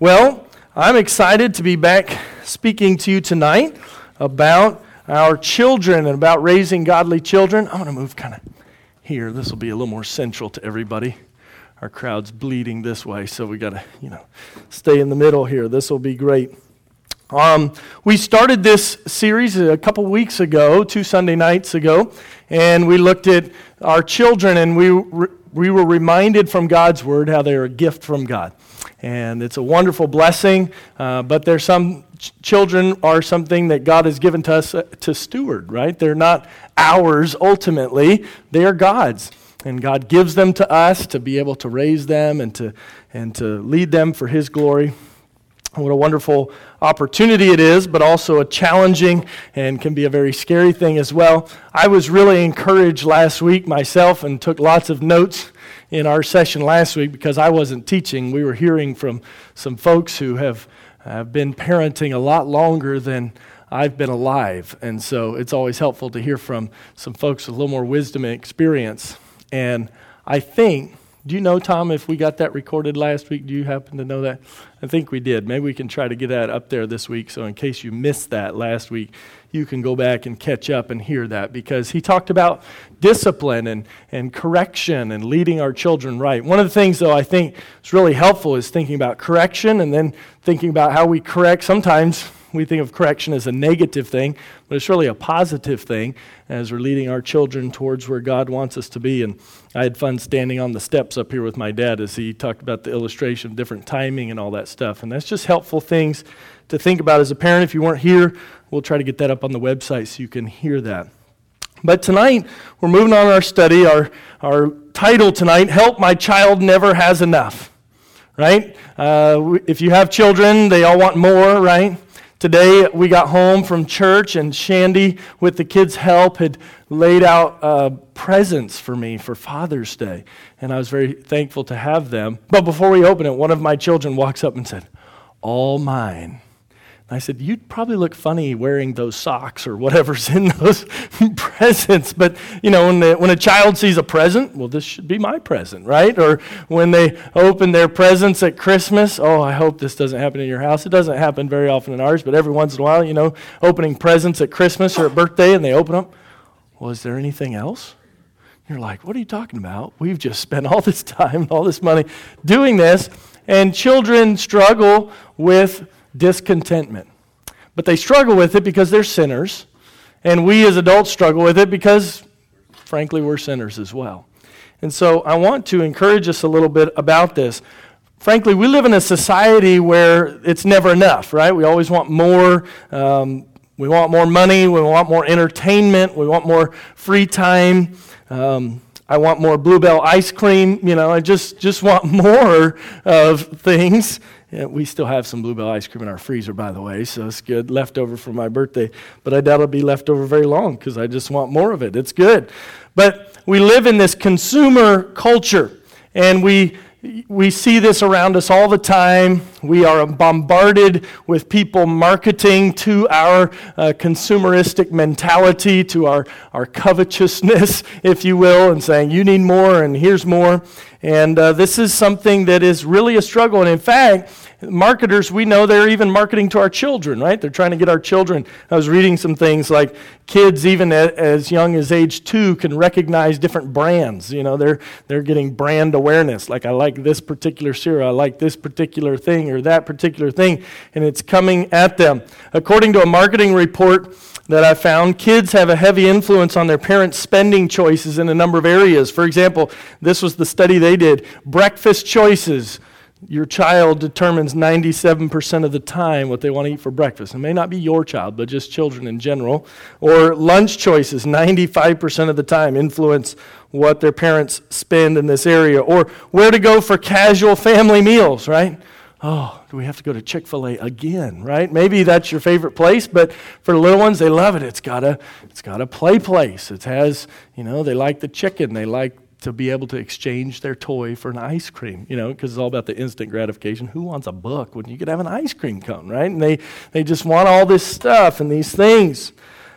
Well, I'm excited to be back speaking to you tonight about our children and about raising godly children. I'm going to move kind of here. This will be a little more central to everybody. Our crowd's bleeding this way, so we got to, you know, stay in the middle here. This will be great. Um, we started this series a couple weeks ago, two Sunday nights ago, and we looked at our children, and we, re- we were reminded from God's Word how they are a gift from God and it's a wonderful blessing. Uh, but there's some ch- children are something that God has given to us uh, to steward, right? They're not ours ultimately, they are God's. And God gives them to us to be able to raise them and to, and to lead them for His glory. What a wonderful opportunity it is, but also a challenging and can be a very scary thing as well. I was really encouraged last week myself and took lots of notes in our session last week because I wasn't teaching. We were hearing from some folks who have, have been parenting a lot longer than I've been alive. And so it's always helpful to hear from some folks with a little more wisdom and experience. And I think, do you know, Tom, if we got that recorded last week? Do you happen to know that? I think we did. Maybe we can try to get that up there this week. So, in case you missed that last week, you can go back and catch up and hear that because he talked about discipline and, and correction and leading our children right. One of the things, though, I think is really helpful is thinking about correction and then thinking about how we correct. Sometimes we think of correction as a negative thing, but it's really a positive thing as we're leading our children towards where God wants us to be. And I had fun standing on the steps up here with my dad as he talked about the illustration of different timing and all that stuff. And that's just helpful things to think about as a parent. If you weren't here, we'll try to get that up on the website so you can hear that. But tonight, we're moving on our study. Our, our title tonight, Help My Child Never Has Enough. Right? Uh, if you have children, they all want more, right? Today, we got home from church, and Shandy, with the kids' help, had laid out uh, presents for me for Father's Day. And I was very thankful to have them. But before we open it, one of my children walks up and said, All mine. I said, You'd probably look funny wearing those socks or whatever's in those presents. But, you know, when, the, when a child sees a present, well, this should be my present, right? Or when they open their presents at Christmas, oh, I hope this doesn't happen in your house. It doesn't happen very often in ours, but every once in a while, you know, opening presents at Christmas or at birthday and they open them. Well, is there anything else? You're like, What are you talking about? We've just spent all this time, all this money doing this. And children struggle with discontentment. But they struggle with it because they're sinners, and we as adults struggle with it because, frankly, we're sinners as well. And so I want to encourage us a little bit about this. Frankly, we live in a society where it's never enough, right? We always want more. Um, we want more money. We want more entertainment. We want more free time. Um, I want more Bluebell ice cream. You know, I just, just want more of things. Yeah, we still have some Bluebell ice cream in our freezer, by the way, so it's good. Leftover from my birthday. But I doubt it'll be left over very long because I just want more of it. It's good. But we live in this consumer culture, and we we see this around us all the time. We are bombarded with people marketing to our uh, consumeristic mentality, to our, our covetousness, if you will, and saying, you need more and here's more. And uh, this is something that is really a struggle. And in fact, marketers, we know they're even marketing to our children, right? They're trying to get our children. I was reading some things like kids, even as young as age two, can recognize different brands. You know, they're, they're getting brand awareness. Like, I like this particular cereal, I like this particular thing or that particular thing, and it's coming at them. According to a marketing report, that I found, kids have a heavy influence on their parents' spending choices in a number of areas. For example, this was the study they did breakfast choices. Your child determines 97% of the time what they want to eat for breakfast. It may not be your child, but just children in general. Or lunch choices, 95% of the time influence what their parents spend in this area. Or where to go for casual family meals, right? oh, do we have to go to Chick fil A again, right? Maybe that's your favorite place, but for little ones, they love it. It's got a, it's got a play place. It has, you know, they like the chicken. They like to be able to exchange their toy for an ice cream, you know, because it's all about the instant gratification. Who wants a book when you could have an ice cream cone, right? And they, they just want all this stuff and these things.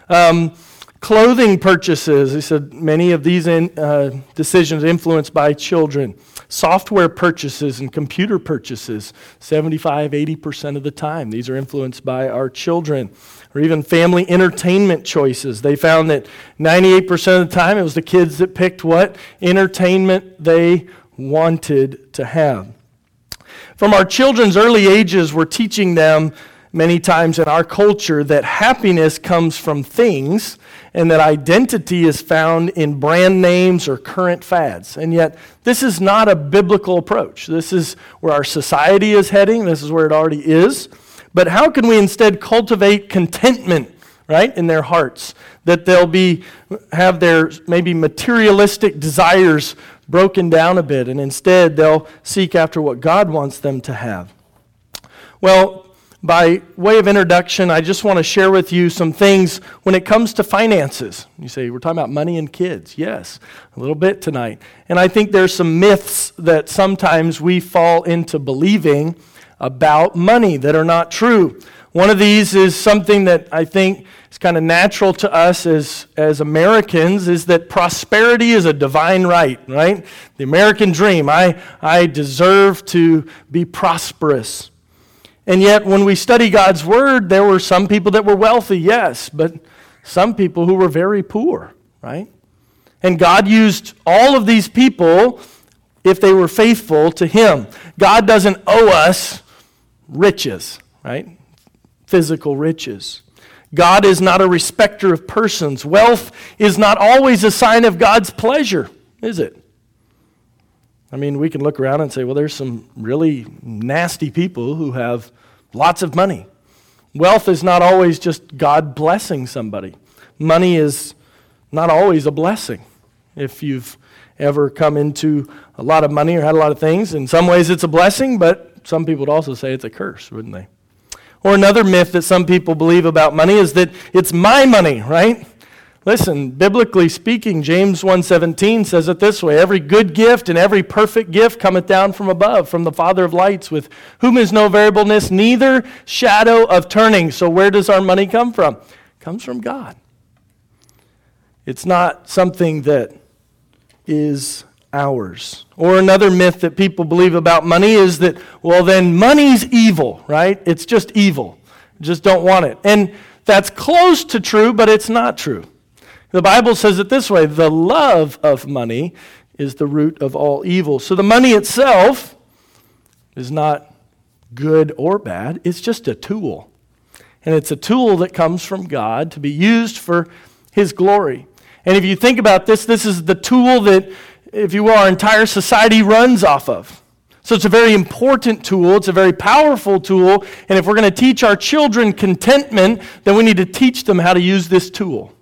Um, clothing purchases, he said many of these in, uh, decisions influenced by children. software purchases and computer purchases 75, 80% of the time. These are influenced by our children. Or even family entertainment choices. They found that 98% of the time it was the kids that picked what entertainment they wanted to have. From our children's early ages, we're teaching them many times in our culture that happiness comes from things and that identity is found in brand names or current fads. And yet, this is not a biblical approach. This is where our society is heading, this is where it already is. But how can we instead cultivate contentment? Right in their hearts, that they'll be have their maybe materialistic desires broken down a bit, and instead they'll seek after what God wants them to have. Well, by way of introduction, I just want to share with you some things when it comes to finances. You say, we're talking about money and kids. Yes, a little bit tonight. And I think there's some myths that sometimes we fall into believing about money that are not true. One of these is something that I think is kind of natural to us as, as Americans is that prosperity is a divine right, right? The American dream. I, I deserve to be prosperous. And yet, when we study God's Word, there were some people that were wealthy, yes, but some people who were very poor, right? And God used all of these people if they were faithful to Him. God doesn't owe us riches, right? Physical riches. God is not a respecter of persons. Wealth is not always a sign of God's pleasure, is it? I mean, we can look around and say, well, there's some really nasty people who have lots of money. Wealth is not always just God blessing somebody. Money is not always a blessing. If you've ever come into a lot of money or had a lot of things, in some ways it's a blessing, but some people would also say it's a curse, wouldn't they? Or another myth that some people believe about money is that it's my money, right? Listen, biblically speaking, James 1:17 says it this way, every good gift and every perfect gift cometh down from above, from the Father of lights, with whom is no variableness, neither shadow of turning. So where does our money come from? It comes from God. It's not something that is ours. Or another myth that people believe about money is that, well, then money's evil, right? It's just evil. Just don't want it. And that's close to true, but it's not true. The Bible says it this way the love of money is the root of all evil. So the money itself is not good or bad, it's just a tool. And it's a tool that comes from God to be used for His glory. And if you think about this, this is the tool that, if you will, our entire society runs off of. So it's a very important tool, it's a very powerful tool, and if we're going to teach our children contentment, then we need to teach them how to use this tool.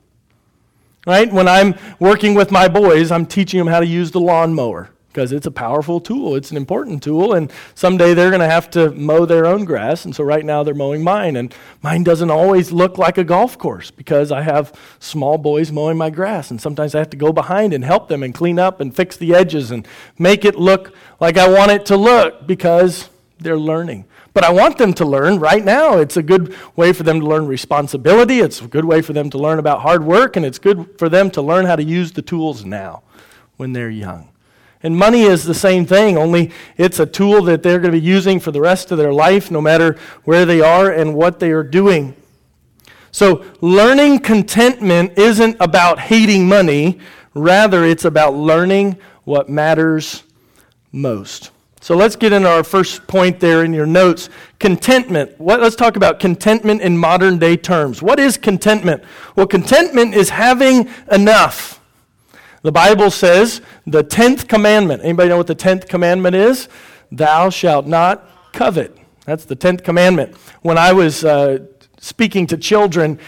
Right? When I'm working with my boys, I'm teaching them how to use the lawnmower because it's a powerful tool. It's an important tool, and someday they're going to have to mow their own grass. And so right now they're mowing mine, and mine doesn't always look like a golf course because I have small boys mowing my grass, and sometimes I have to go behind and help them and clean up and fix the edges and make it look like I want it to look because they're learning. But I want them to learn right now. It's a good way for them to learn responsibility. It's a good way for them to learn about hard work, and it's good for them to learn how to use the tools now when they're young. And money is the same thing, only it's a tool that they're going to be using for the rest of their life, no matter where they are and what they are doing. So, learning contentment isn't about hating money, rather, it's about learning what matters most. So let's get into our first point there in your notes. Contentment. What, let's talk about contentment in modern day terms. What is contentment? Well, contentment is having enough. The Bible says the 10th commandment. Anybody know what the 10th commandment is? Thou shalt not covet. That's the 10th commandment. When I was uh, speaking to children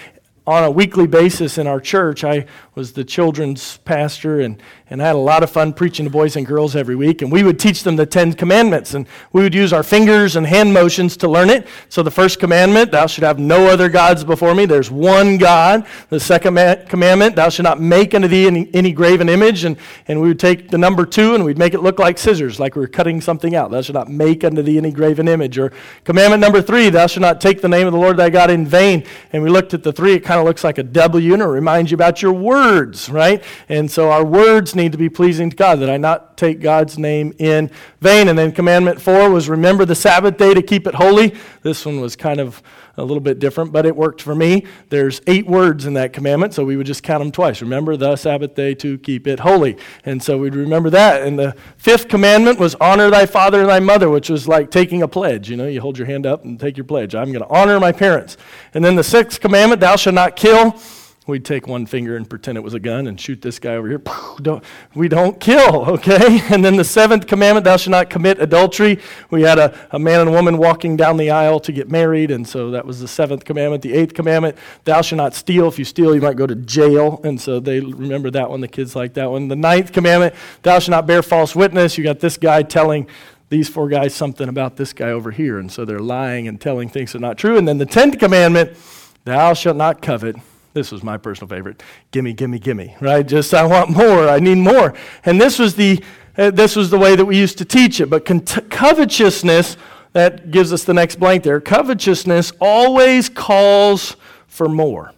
on a weekly basis in our church. I was the children's pastor and, and I had a lot of fun preaching to boys and girls every week. And we would teach them the Ten Commandments. And we would use our fingers and hand motions to learn it. So the first commandment, thou should have no other gods before me. There's one God. The second commandment, thou should not make unto thee any, any graven image. And, and we would take the number two and we'd make it look like scissors, like we were cutting something out. Thou should not make unto thee any graven image. Or commandment number three, thou should not take the name of the Lord thy God in vain. And we looked at the three, it kind of looks like a W and it reminds you about your words, right? And so our words need to be pleasing to God, that I not take God's name in vain. And then commandment four was remember the Sabbath day to keep it holy. This one was kind of a little bit different, but it worked for me. There's eight words in that commandment, so we would just count them twice. Remember the Sabbath day to keep it holy. And so we'd remember that. And the fifth commandment was honor thy father and thy mother, which was like taking a pledge. You know, you hold your hand up and take your pledge. I'm going to honor my parents. And then the sixth commandment, thou shalt not kill. We'd take one finger and pretend it was a gun and shoot this guy over here. Don't, we don't kill, okay? And then the seventh commandment, thou shalt not commit adultery. We had a, a man and a woman walking down the aisle to get married, and so that was the seventh commandment. The eighth commandment, thou shalt not steal. If you steal, you might go to jail. And so they remember that one, the kids like that one. The ninth commandment, thou shalt not bear false witness. You got this guy telling these four guys something about this guy over here. And so they're lying and telling things that are not true. And then the tenth commandment, thou shalt not covet. This was my personal favorite. Gimme, gimme, gimme, right? Just I want more. I need more. And this was the uh, this was the way that we used to teach it. But covetousness that gives us the next blank there. Covetousness always calls for more.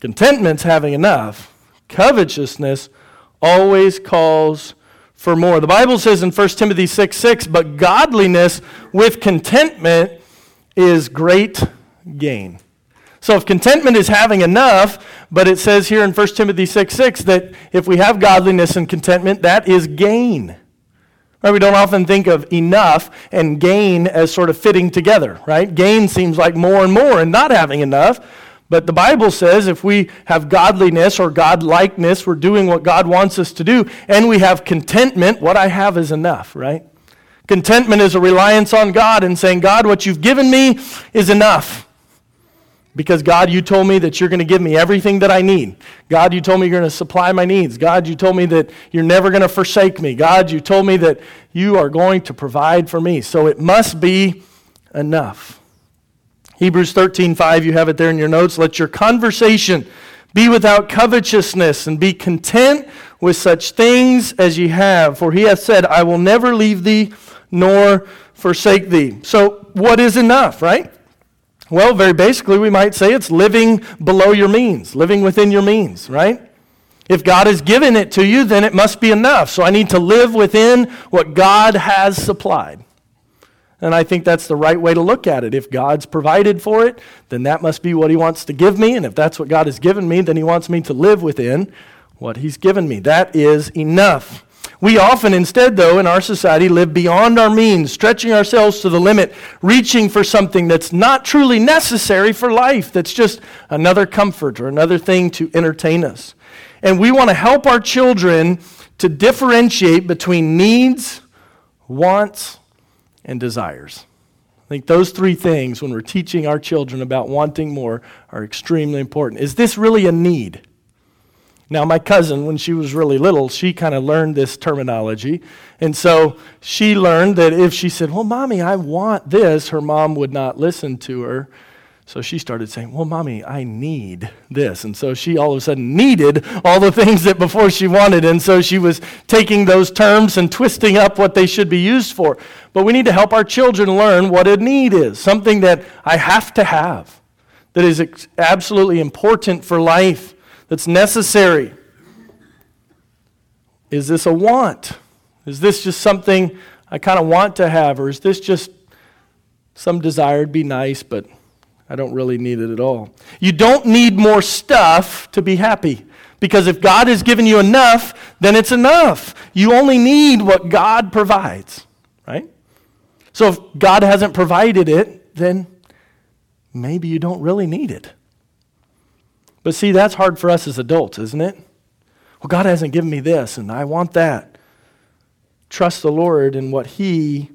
Contentment's having enough. Covetousness always calls for more. The Bible says in 1 Timothy 6 6, but godliness with contentment is great gain. So if contentment is having enough, but it says here in 1 Timothy 6 6 that if we have godliness and contentment, that is gain. Right? We don't often think of enough and gain as sort of fitting together, right? Gain seems like more and more and not having enough. But the Bible says if we have godliness or godlikeness, we're doing what God wants us to do, and we have contentment, what I have is enough, right? Contentment is a reliance on God and saying, God, what you've given me is enough. Because God, you told me that you're going to give me everything that I need. God, you told me you're going to supply my needs. God, you told me that you're never going to forsake me. God, you told me that you are going to provide for me. So it must be enough. Hebrews 13:5, you have it there in your notes. Let your conversation be without covetousness and be content with such things as ye have. For he hath said, I will never leave thee nor forsake thee. So what is enough, right? Well, very basically, we might say it's living below your means, living within your means, right? If God has given it to you, then it must be enough. So I need to live within what God has supplied. And I think that's the right way to look at it. If God's provided for it, then that must be what He wants to give me. And if that's what God has given me, then He wants me to live within what He's given me. That is enough. We often, instead, though, in our society, live beyond our means, stretching ourselves to the limit, reaching for something that's not truly necessary for life, that's just another comfort or another thing to entertain us. And we want to help our children to differentiate between needs, wants, and desires. I think those three things, when we're teaching our children about wanting more, are extremely important. Is this really a need? Now, my cousin, when she was really little, she kind of learned this terminology. And so she learned that if she said, Well, mommy, I want this, her mom would not listen to her. So she started saying, Well, mommy, I need this. And so she all of a sudden needed all the things that before she wanted. And so she was taking those terms and twisting up what they should be used for. But we need to help our children learn what a need is something that I have to have, that is absolutely important for life that's necessary? Is this a want? Is this just something I kind of want to have? Or is this just some desire to be nice, but I don't really need it at all? You don't need more stuff to be happy. Because if God has given you enough, then it's enough. You only need what God provides, right? So if God hasn't provided it, then maybe you don't really need it. But see, that's hard for us as adults, isn't it? Well, God hasn't given me this, and I want that. Trust the Lord in what He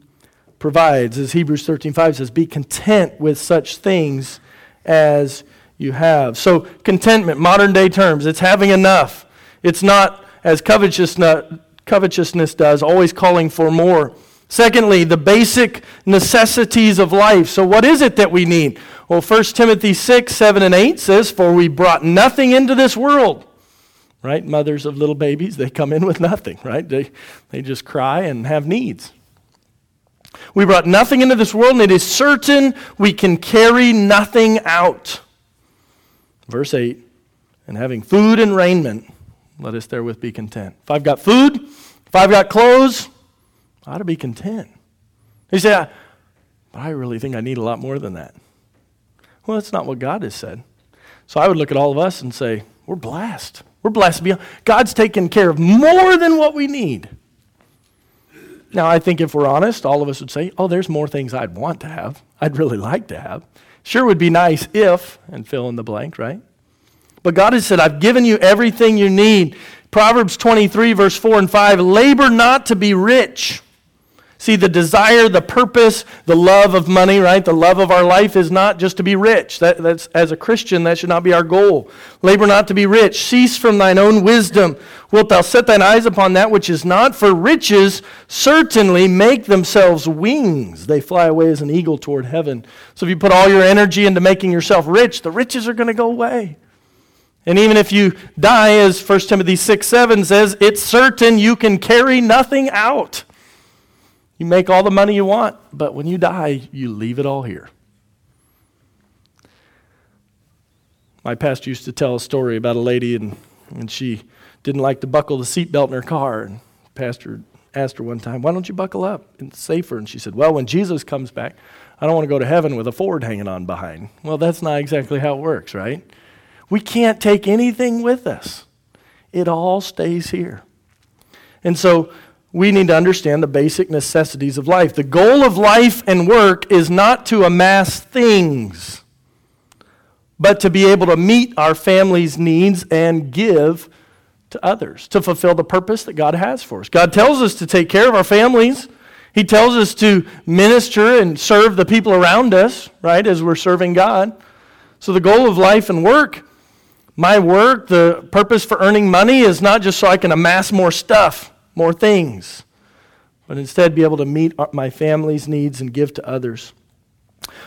provides. As Hebrews 13:5 says, be content with such things as you have. So, contentment, modern day terms, it's having enough. It's not, as covetousness, covetousness does, always calling for more. Secondly, the basic necessities of life. So, what is it that we need? Well, 1 Timothy 6, 7, and 8 says, For we brought nothing into this world. Right? Mothers of little babies, they come in with nothing, right? They, they just cry and have needs. We brought nothing into this world, and it is certain we can carry nothing out. Verse 8 And having food and raiment, let us therewith be content. If I've got food, if I've got clothes, I ought to be content. He said, but I really think I need a lot more than that. Well, that's not what God has said. So I would look at all of us and say, we're blessed. We're blessed. Beyond. God's taken care of more than what we need. Now, I think if we're honest, all of us would say, oh, there's more things I'd want to have. I'd really like to have. Sure would be nice if, and fill in the blank, right? But God has said, I've given you everything you need. Proverbs 23, verse 4 and 5 labor not to be rich See, the desire, the purpose, the love of money, right? The love of our life is not just to be rich. That, that's, as a Christian, that should not be our goal. Labor not to be rich. Cease from thine own wisdom. Wilt thou set thine eyes upon that which is not? For riches certainly make themselves wings. They fly away as an eagle toward heaven. So if you put all your energy into making yourself rich, the riches are going to go away. And even if you die, as 1 Timothy 6 7 says, it's certain you can carry nothing out. You make all the money you want, but when you die, you leave it all here. My pastor used to tell a story about a lady, and, and she didn't like to buckle the seatbelt in her car. And pastor asked her one time, Why don't you buckle up? It's safer. And she said, Well, when Jesus comes back, I don't want to go to heaven with a Ford hanging on behind. Well, that's not exactly how it works, right? We can't take anything with us, it all stays here. And so we need to understand the basic necessities of life. The goal of life and work is not to amass things, but to be able to meet our family's needs and give to others, to fulfill the purpose that God has for us. God tells us to take care of our families. He tells us to minister and serve the people around us, right, as we're serving God. So the goal of life and work, my work, the purpose for earning money is not just so I can amass more stuff more things, but instead be able to meet my family's needs and give to others.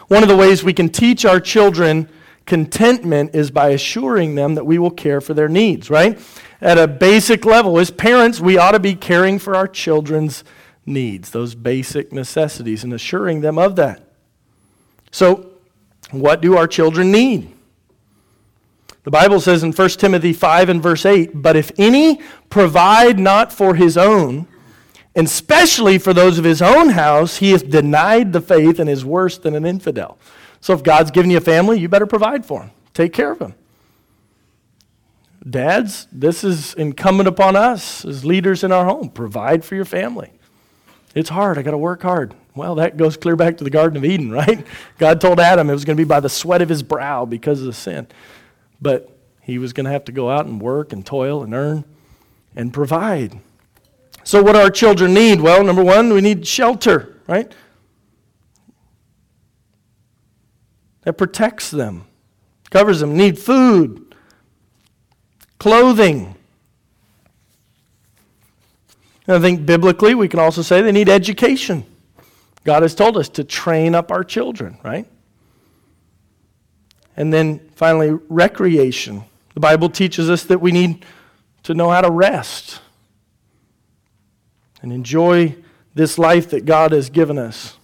One of the ways we can teach our children contentment is by assuring them that we will care for their needs, right? At a basic level, as parents, we ought to be caring for our children's needs, those basic necessities, and assuring them of that. So, what do our children need? The Bible says in 1 Timothy 5 and verse 8, But if any provide not for his own, and especially for those of his own house, he has denied the faith and is worse than an infidel. So if God's given you a family, you better provide for them. Take care of them. Dads, this is incumbent upon us as leaders in our home. Provide for your family. It's hard. I got to work hard. Well, that goes clear back to the Garden of Eden, right? God told Adam it was going to be by the sweat of his brow because of the sin. But he was going to have to go out and work and toil and earn and provide. So, what do our children need? Well, number one, we need shelter, right? That protects them, covers them. Need food, clothing. And I think biblically, we can also say they need education. God has told us to train up our children, right? And then finally, recreation. The Bible teaches us that we need to know how to rest and enjoy this life that God has given us.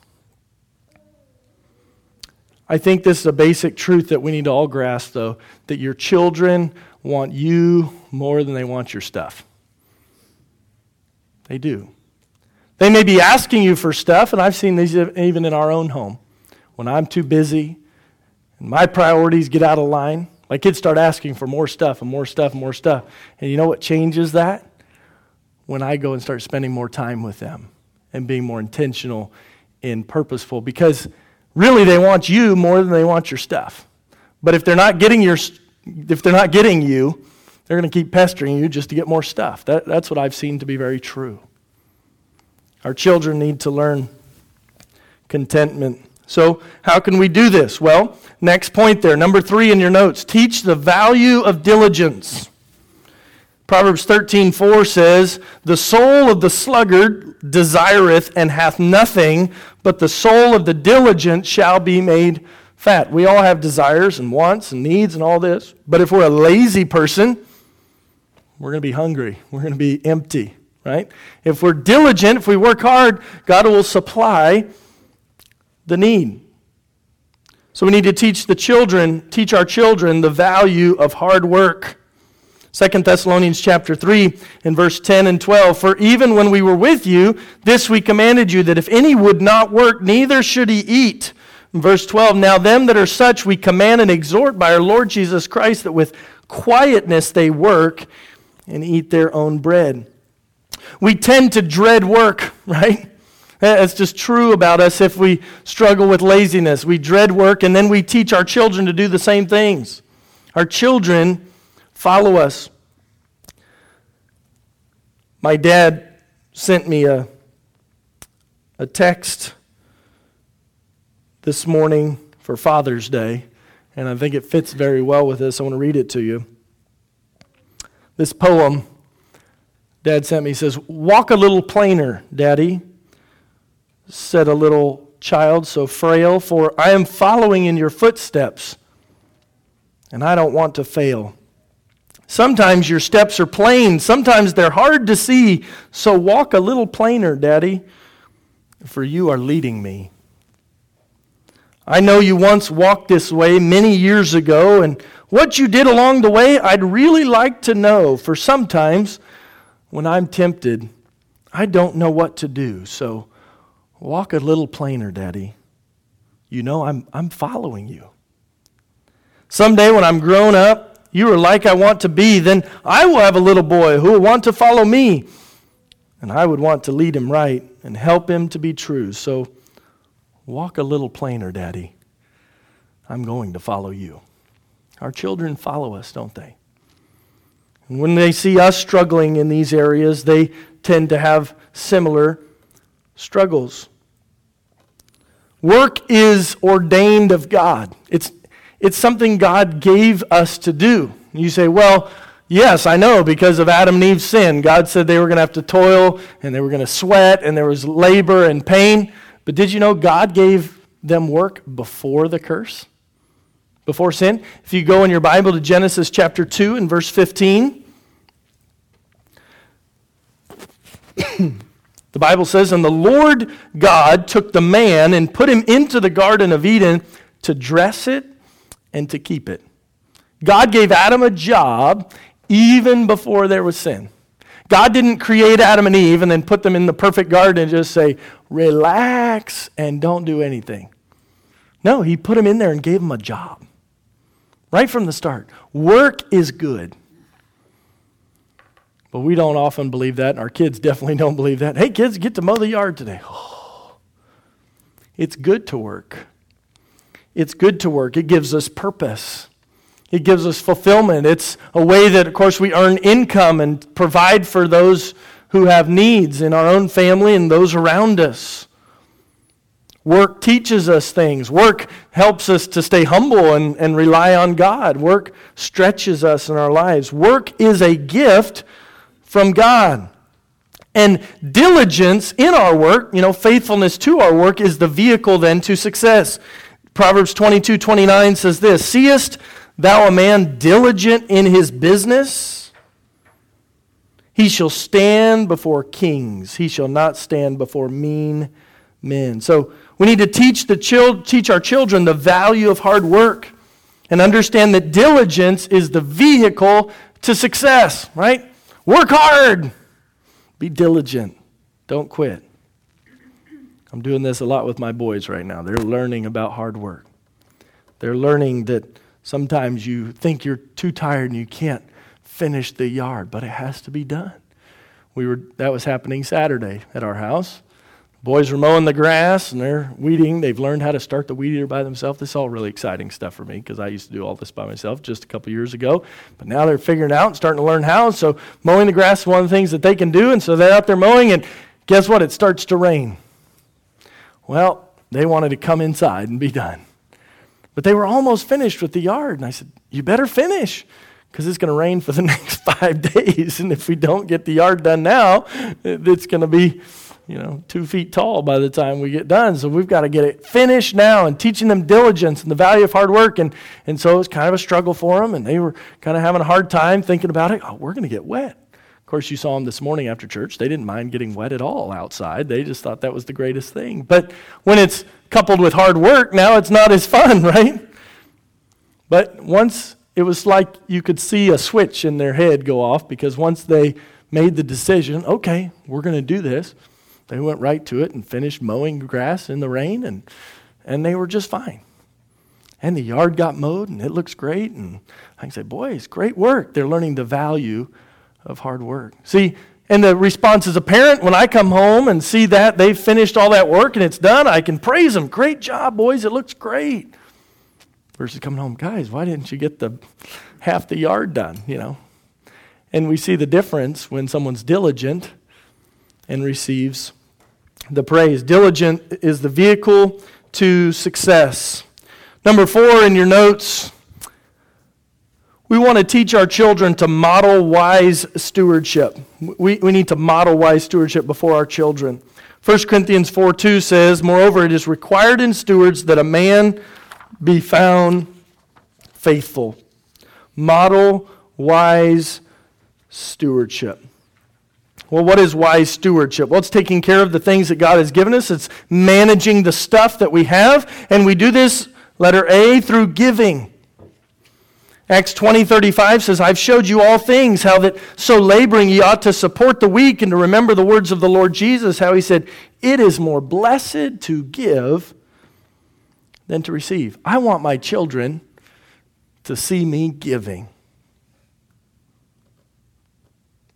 I think this is a basic truth that we need to all grasp, though, that your children want you more than they want your stuff. They do. They may be asking you for stuff, and I've seen these even in our own home. When I'm too busy, and my priorities get out of line, my kids start asking for more stuff and more stuff and more stuff. And you know what changes that? When I go and start spending more time with them and being more intentional and purposeful because really they want you more than they want your stuff. But if they're not getting your if they're not getting you, they're going to keep pestering you just to get more stuff. That, that's what I've seen to be very true. Our children need to learn contentment. So, how can we do this? Well, next point there, number three in your notes teach the value of diligence. Proverbs 13, 4 says, The soul of the sluggard desireth and hath nothing, but the soul of the diligent shall be made fat. We all have desires and wants and needs and all this, but if we're a lazy person, we're going to be hungry. We're going to be empty, right? If we're diligent, if we work hard, God will supply the need. So we need to teach the children, teach our children the value of hard work. 2 Thessalonians chapter 3 in verse 10 and 12 For even when we were with you this we commanded you that if any would not work neither should he eat. In verse 12 Now them that are such we command and exhort by our Lord Jesus Christ that with quietness they work and eat their own bread. We tend to dread work, right? Eh, it's just true about us if we struggle with laziness. We dread work and then we teach our children to do the same things. Our children follow us. My dad sent me a, a text this morning for Father's Day, and I think it fits very well with this. I want to read it to you. This poem Dad sent me says, Walk a little plainer, Daddy, said a little child so frail, for I am following in your footsteps, and I don't want to fail. Sometimes your steps are plain, sometimes they're hard to see. So walk a little plainer, Daddy, for you are leading me. I know you once walked this way many years ago, and what you did along the way, I'd really like to know, for sometimes when I'm tempted, I don't know what to do. So walk a little plainer, Daddy. You know I'm, I'm following you. Someday when I'm grown up, you are like I want to be, then I will have a little boy who will want to follow me. And I would want to lead him right and help him to be true. So walk a little plainer, Daddy. I'm going to follow you. Our children follow us, don't they? And when they see us struggling in these areas, they tend to have similar struggles. Work is ordained of God. It's it's something God gave us to do. You say, well, yes, I know, because of Adam and Eve's sin. God said they were going to have to toil and they were going to sweat and there was labor and pain. But did you know God gave them work before the curse? Before sin? If you go in your Bible to Genesis chapter 2 and verse 15, the Bible says, And the Lord God took the man and put him into the Garden of Eden to dress it and to keep it. God gave Adam a job even before there was sin. God didn't create Adam and Eve and then put them in the perfect garden and just say, relax and don't do anything. No, He put them in there and gave them a job right from the start. Work is good. But we don't often believe that, and our kids definitely don't believe that. Hey, kids, get to mow the yard today. It's good to work. It's good to work, it gives us purpose. It gives us fulfillment. It's a way that, of course, we earn income and provide for those who have needs in our own family and those around us. Work teaches us things. Work helps us to stay humble and, and rely on God. Work stretches us in our lives. Work is a gift from God. And diligence in our work, you know, faithfulness to our work, is the vehicle then to success. Proverbs 22 29 says this Seest thou a man diligent in his business? He shall stand before kings, he shall not stand before mean men. So we need to teach, the chil- teach our children the value of hard work and understand that diligence is the vehicle to success, right? Work hard, be diligent, don't quit. I'm doing this a lot with my boys right now. They're learning about hard work. They're learning that sometimes you think you're too tired and you can't finish the yard, but it has to be done. We were that was happening Saturday at our house. Boys are mowing the grass and they're weeding. They've learned how to start the weed eater by themselves. This is all really exciting stuff for me because I used to do all this by myself just a couple years ago. But now they're figuring out and starting to learn how. So mowing the grass is one of the things that they can do. And so they're out there mowing, and guess what? It starts to rain. Well, they wanted to come inside and be done. But they were almost finished with the yard. And I said, You better finish because it's going to rain for the next five days. And if we don't get the yard done now, it's going to be, you know, two feet tall by the time we get done. So we've got to get it finished now and teaching them diligence and the value of hard work. And, and so it was kind of a struggle for them. And they were kind of having a hard time thinking about it. Oh, we're going to get wet. Of course, you saw them this morning after church. They didn't mind getting wet at all outside. They just thought that was the greatest thing. But when it's coupled with hard work, now it's not as fun, right? But once it was like you could see a switch in their head go off because once they made the decision, okay, we're going to do this, they went right to it and finished mowing grass in the rain, and, and they were just fine. And the yard got mowed, and it looks great. And I can say, boys, great work. They're learning the value of hard work. See, and the response as a parent, when I come home and see that they've finished all that work and it's done, I can praise them. Great job, boys. It looks great. Versus coming home, guys, why didn't you get the half the yard done? You know. And we see the difference when someone's diligent and receives the praise. Diligent is the vehicle to success. Number four in your notes, we want to teach our children to model wise stewardship. We, we need to model wise stewardship before our children. 1 Corinthians 4 2 says, Moreover, it is required in stewards that a man be found faithful. Model wise stewardship. Well, what is wise stewardship? Well, it's taking care of the things that God has given us. It's managing the stuff that we have. And we do this, letter A, through giving. Acts 20, 35 says, I've showed you all things, how that so laboring ye ought to support the weak and to remember the words of the Lord Jesus, how he said, It is more blessed to give than to receive. I want my children to see me giving.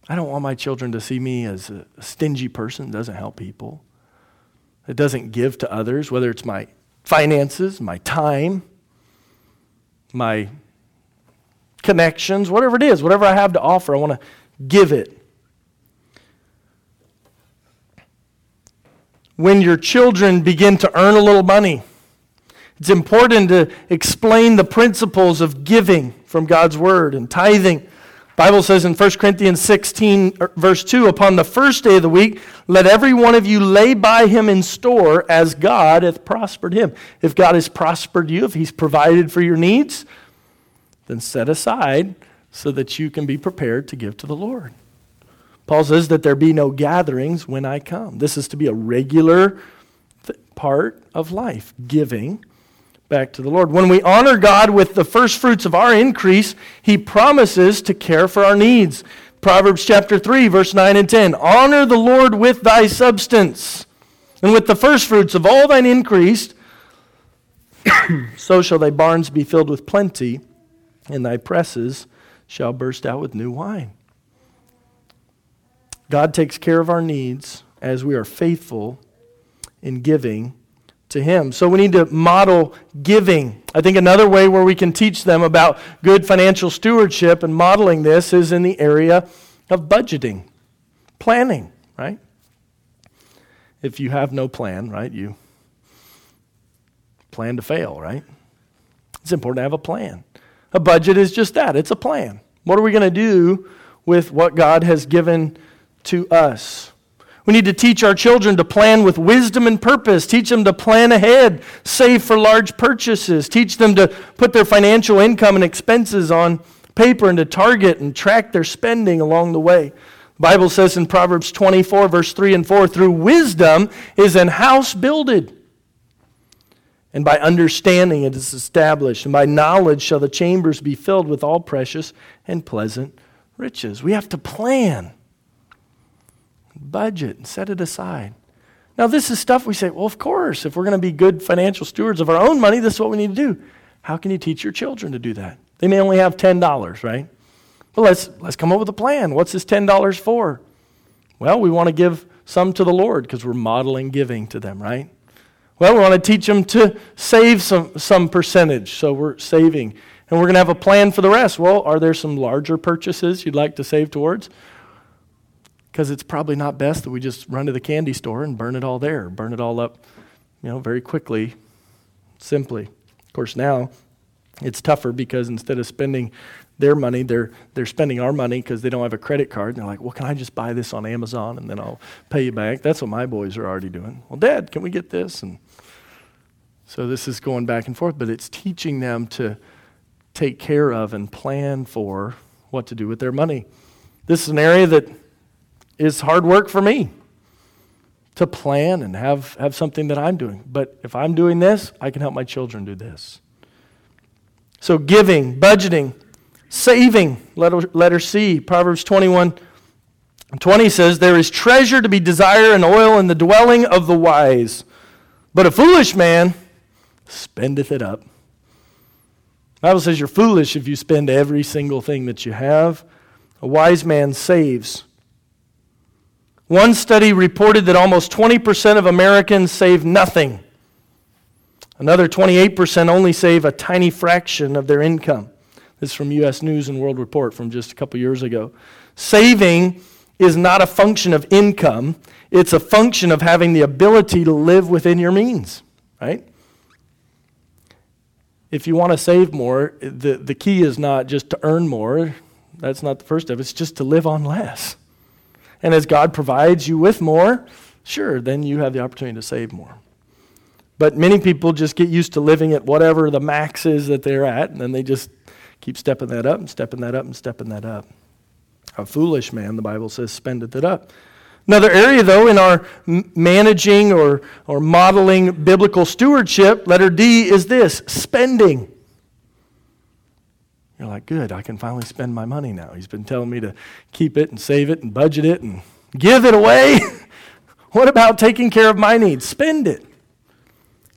I don't want my children to see me as a stingy person. Doesn't help people, that doesn't give to others, whether it's my finances, my time, my connections, whatever it is, whatever I have to offer, I want to give it. When your children begin to earn a little money, it's important to explain the principles of giving from God's word and tithing Bible says in 1 Corinthians 16, er, verse 2, upon the first day of the week, let every one of you lay by him in store as God hath prospered him. If God has prospered you, if he's provided for your needs, then set aside so that you can be prepared to give to the Lord. Paul says that there be no gatherings when I come. This is to be a regular part of life, giving back to the Lord. When we honor God with the first fruits of our increase, He promises to care for our needs. Proverbs chapter 3, verse 9 and 10. Honor the Lord with thy substance, and with the first fruits of all thine increase, so shall thy barns be filled with plenty, and thy presses shall burst out with new wine. God takes care of our needs as we are faithful in giving to Him. So we need to model giving. I think another way where we can teach them about good financial stewardship and modeling this is in the area of budgeting, planning, right? If you have no plan, right, you plan to fail, right? It's important to have a plan. A budget is just that it's a plan. What are we going to do with what God has given to us? We need to teach our children to plan with wisdom and purpose, teach them to plan ahead, save for large purchases, teach them to put their financial income and expenses on paper and to target and track their spending along the way. The Bible says in Proverbs 24, verse 3 and 4 through wisdom is an house builded. And by understanding it is established, and by knowledge shall the chambers be filled with all precious and pleasant riches. We have to plan budget and set it aside. Now, this is stuff we say, well, of course, if we're going to be good financial stewards of our own money, this is what we need to do. How can you teach your children to do that? They may only have $10, right? Well, let's, let's come up with a plan. What's this $10 for? Well, we want to give some to the Lord because we're modeling giving to them, right? Well, we want to teach them to save some, some percentage, so we're saving. And we're going to have a plan for the rest. Well, are there some larger purchases you'd like to save towards? Because it's probably not best that we just run to the candy store and burn it all there, burn it all up, you know, very quickly, simply. Of course, now it's tougher because instead of spending their money, they're, they're spending our money because they don't have a credit card. And they're like, well, can I just buy this on Amazon and then I'll pay you back? That's what my boys are already doing. Well, Dad, can we get this? And so this is going back and forth, but it's teaching them to take care of and plan for what to do with their money. This is an area that is hard work for me to plan and have, have something that I'm doing. But if I'm doing this, I can help my children do this. So, giving, budgeting, saving, letter, letter C, Proverbs 21 20 says, There is treasure to be desired and oil in the dwelling of the wise, but a foolish man spendeth it up. The Bible says you're foolish if you spend every single thing that you have. A wise man saves. One study reported that almost 20% of Americans save nothing. Another 28% only save a tiny fraction of their income. This is from U.S. News and World Report from just a couple years ago. Saving is not a function of income, it's a function of having the ability to live within your means, right? If you want to save more, the, the key is not just to earn more. That's not the first step. It's just to live on less. And as God provides you with more, sure, then you have the opportunity to save more. But many people just get used to living at whatever the max is that they're at, and then they just keep stepping that up and stepping that up and stepping that up. A foolish man, the Bible says, spendeth it up. Another area, though, in our managing or, or modeling biblical stewardship, letter D, is this spending. You're like, good, I can finally spend my money now. He's been telling me to keep it and save it and budget it and give it away. what about taking care of my needs? Spend it.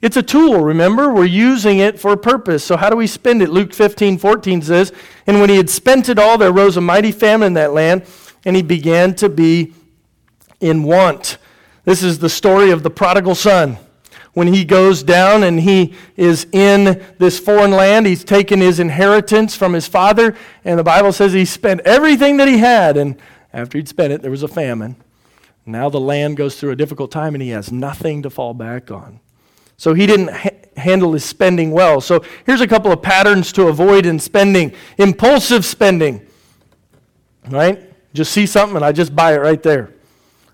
It's a tool, remember? We're using it for a purpose. So, how do we spend it? Luke 15, 14 says, And when he had spent it all, there rose a mighty famine in that land, and he began to be in want. This is the story of the prodigal son. When he goes down and he is in this foreign land, he's taken his inheritance from his father, and the Bible says he spent everything that he had. And after he'd spent it, there was a famine. Now the land goes through a difficult time, and he has nothing to fall back on. So he didn't ha- handle his spending well. So here's a couple of patterns to avoid in spending impulsive spending, right? Just see something and I just buy it right there.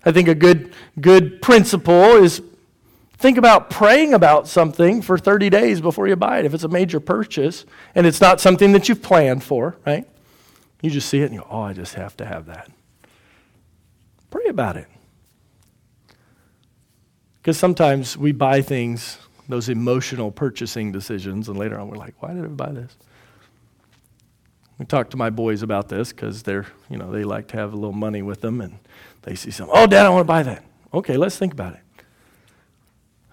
I think a good, good principle is think about praying about something for 30 days before you buy it. If it's a major purchase and it's not something that you've planned for, right? You just see it and you go, oh, I just have to have that. Pray about it. Because sometimes we buy things, those emotional purchasing decisions, and later on we're like, why did I buy this? We talk to my boys about this because they're, you know, they like to have a little money with them and they see something. Oh, Dad, I want to buy that. Okay, let's think about it.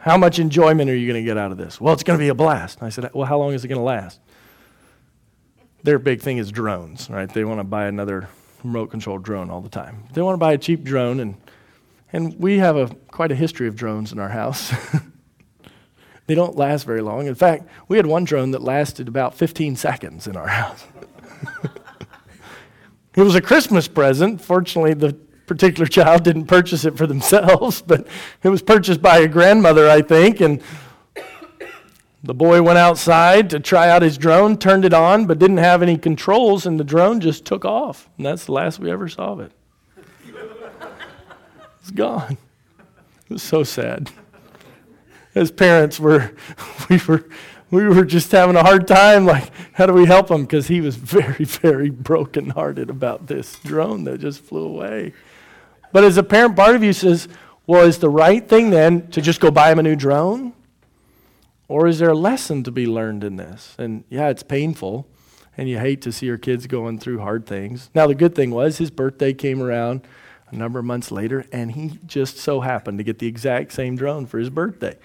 How much enjoyment are you going to get out of this? Well, it's going to be a blast. I said, Well, how long is it going to last? Their big thing is drones, right? They want to buy another remote controlled drone all the time. They want to buy a cheap drone and and we have a, quite a history of drones in our house. they don't last very long. In fact, we had one drone that lasted about 15 seconds in our house. it was a Christmas present. Fortunately, the particular child didn't purchase it for themselves, but it was purchased by a grandmother, I think. And the boy went outside to try out his drone, turned it on, but didn't have any controls, and the drone just took off. And that's the last we ever saw of it It's gone. It was so sad. As parents, we're, we were we were just having a hard time. Like, how do we help him? Because he was very, very brokenhearted about this drone that just flew away. But as a parent, part of you says, well, is the right thing then to just go buy him a new drone? Or is there a lesson to be learned in this? And yeah, it's painful, and you hate to see your kids going through hard things. Now, the good thing was his birthday came around a number of months later, and he just so happened to get the exact same drone for his birthday.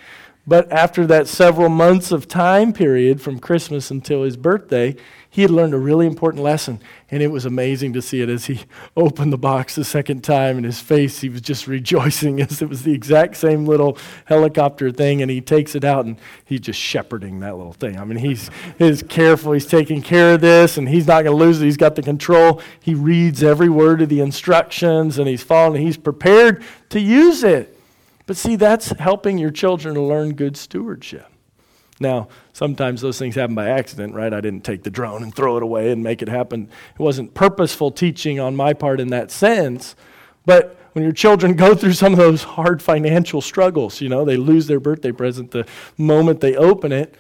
But after that several months of time period from Christmas until his birthday, he had learned a really important lesson. And it was amazing to see it as he opened the box the second time, and his face, he was just rejoicing as it was the exact same little helicopter thing. And he takes it out and he's just shepherding that little thing. I mean, he's, he's careful, he's taking care of this, and he's not going to lose it. He's got the control. He reads every word of the instructions, and he's following, he's prepared to use it. But see, that's helping your children to learn good stewardship. Now, sometimes those things happen by accident, right? I didn't take the drone and throw it away and make it happen. It wasn't purposeful teaching on my part in that sense. But when your children go through some of those hard financial struggles, you know, they lose their birthday present the moment they open it,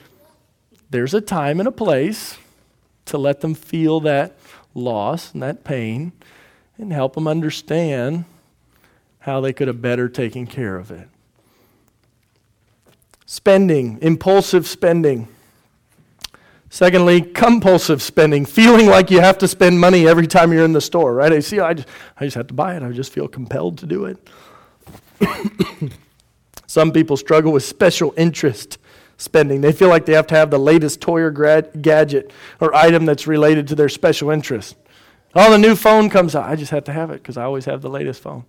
there's a time and a place to let them feel that loss and that pain and help them understand how they could have better taken care of it. Spending, impulsive spending. Secondly, compulsive spending, feeling like you have to spend money every time you're in the store, right? I see, I just, I just have to buy it. I just feel compelled to do it. Some people struggle with special interest spending. They feel like they have to have the latest toy or gadget or item that's related to their special interest. Oh, the new phone comes out. I just have to have it because I always have the latest phone.